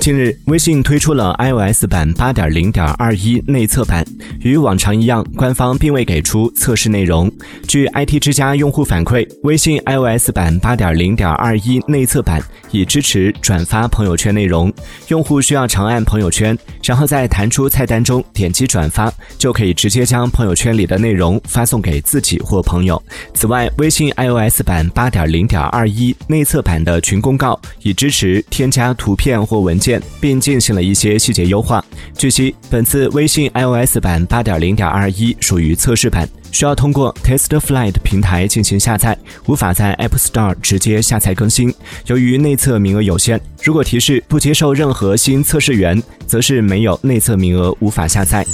近日，微信推出了 iOS 版八点零点二一内测版。与往常一样，官方并未给出测试内容。据 IT 之家用户反馈，微信 iOS 版八点零点二一内测版已支持转发朋友圈内容。用户需要长按朋友圈，然后在弹出菜单中点击转发，就可以直接将朋友圈里的内容发送给自己或朋友。此外，微信 iOS 版八点零点二一内测版的群公告已支持添加图片或文件。并进行了一些细节优化。据悉，本次微信 iOS 版八点零点二一属于测试版，需要通过 TestFlight 平台进行下载，无法在 App Store 直接下载更新。由于内测名额有限，如果提示不接受任何新测试员，则是没有内测名额，无法下载。